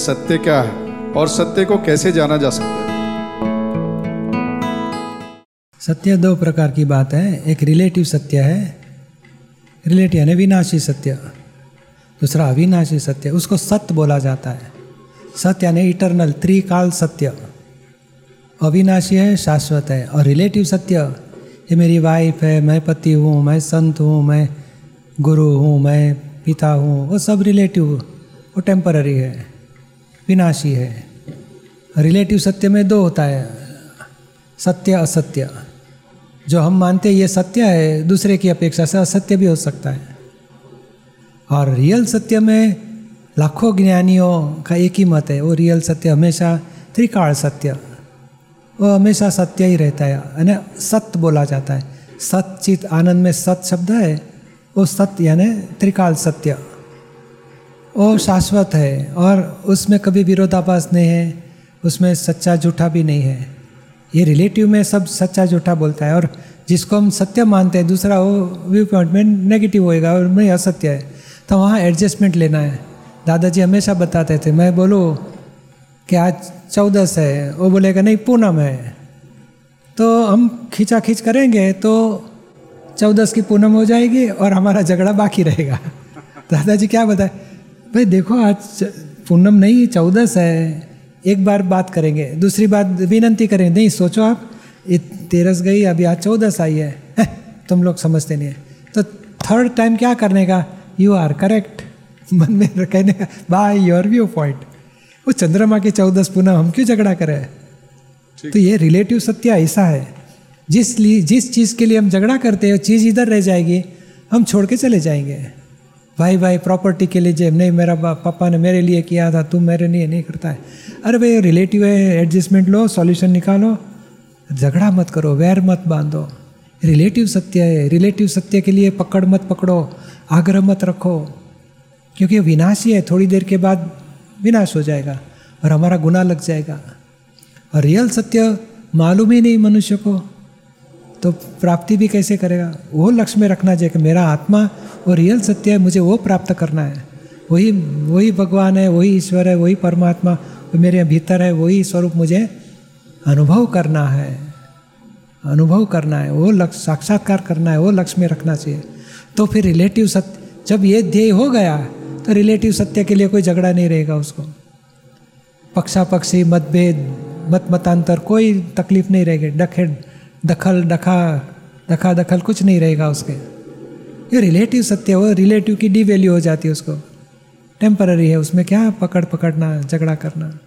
सत्य क्या है और सत्य को कैसे जाना जा सकता है? सत्य दो प्रकार की बात है। एक रिलेटिव सत्य है रिलेटिव यानी विनाशी सत्य। दूसरा अविनाशी सत्य, उसको सत्य बोला जाता है। सत्य यानी इटरनल त्रिकाल सत्य। अविनाशी है, शाश्वत है। और रिलेटिव सत्य, ये मेरी वाइफ है, मैं पति हूँ, मैं संत हूँ, मैं गुरु हूँ, मैं पिता हूँ, वो सब रिलेटिव वो टेम्पररी है। विनाशी है। रिलेटिव सत्य में दो होता है। सत्य, असत्य। जो हम मानते हैं ये सत्य है, दूसरे की अपेक्षा से असत्य भी हो सकता है। और रियल सत्य में लाखों ज्ञानियों का एक ही मत है, वो रियल सत्य हमेशा त्रिकाल सत्य। वो हमेशा सत्य ही रहता है, यानी सत्य बोला जाता है। सचित आनंद में सत शब्द है, वो सत्य यानी त्रिकाल सत्य। वो शाश्वत है और उसमें कभी विरोधाभास नहीं है, उसमें सच्चा झूठा भी नहीं है। ये रिलेटिव में सब सच्चा झूठा बोलता है और जिसको हम सत्य मानते हैं, दूसरा वो व्यू पॉइंट में नेगेटिव होएगा और नहीं असत्य है। तो वहाँ एडजस्टमेंट लेना है। दादाजी हमेशा बताते थे, मैं बोलूँ कि आज चौदस है। वो बोलेगा, नहीं, पूनम है। तो हम खींचा खींच करेंगे तो चौदस की पूनम हो जाएगी और हमारा झगड़ा बाकी रहेगा। दादाजी क्या बताए? भाई देखो आज पूनम नहीं चौदस है एक बार बात करेंगे दूसरी बात विनंती करेंगे नहीं सोचो आप ये तेरस गई अभी आज चौदस आई है, है तुम लोग समझते नहीं है। तो थर्ड टाइम क्या करने का? यू आर करेक्ट मन में कहने का बाय योर व्यू पॉइंट वो चंद्रमा के चौदस पुनः हम क्यों झगड़ा करें? तो ये रिलेटिव सत्य ऐसा है। जिस जिस चीज़ के लिए हम झगड़ा करते हैं वो चीज़ इधर रह जाएगी हम छोड़ के चले जाएँगे। भाई भाई प्रॉपर्टी के लिए जब नहीं, मेरा पापा ने मेरे लिए किया था तुम मेरे लिए नहीं करता है। अरे भाई रिलेटिव है एडजस्टमेंट लो सॉल्यूशन निकालो। झगड़ा मत करो, वैर मत बांधो। रिलेटिव सत्य है रिलेटिव सत्य के लिए पकड़ मत पकड़ो, आग्रह मत रखो। क्योंकि विनाशी है, थोड़ी देर के बाद विनाश हो जाएगा और हमारा गुना लग जाएगा। और रियल सत्य मालूम ही नहीं मनुष्य को। तो प्राप्ति भी कैसे करेगा? वो लक्ष्य में रखना चाहिए कि मेरा आत्मा, वो रियल सत्य है, मुझे वो प्राप्त करना है। वही वही भगवान है, वही ईश्वर है, वही परमात्मा मेरे भीतर है, वही स्वरूप मुझे अनुभव करना है। अनुभव करना है, वो लक्ष्य, साक्षात्कार करना है, वो लक्ष्य में रखना चाहिए। तो फिर रिलेटिव सत्य, जब ये ध्येय हो गया तो रिलेटिव सत्य के लिए कोई झगड़ा नहीं रहेगा उसको। पक्षापक्षी, मतभेद मत मतांतर कोई तकलीफ़ नहीं रहेगी। डखे दखल, दखा दखा, दखल कुछ नहीं रहेगा उसके। ये रिलेटिव सत्य हो रिलेटिव की डी वैल्यू हो जाती है उसको। टेम्पररी है, उसमें क्या पकड़ पकड़ना झगड़ा करना।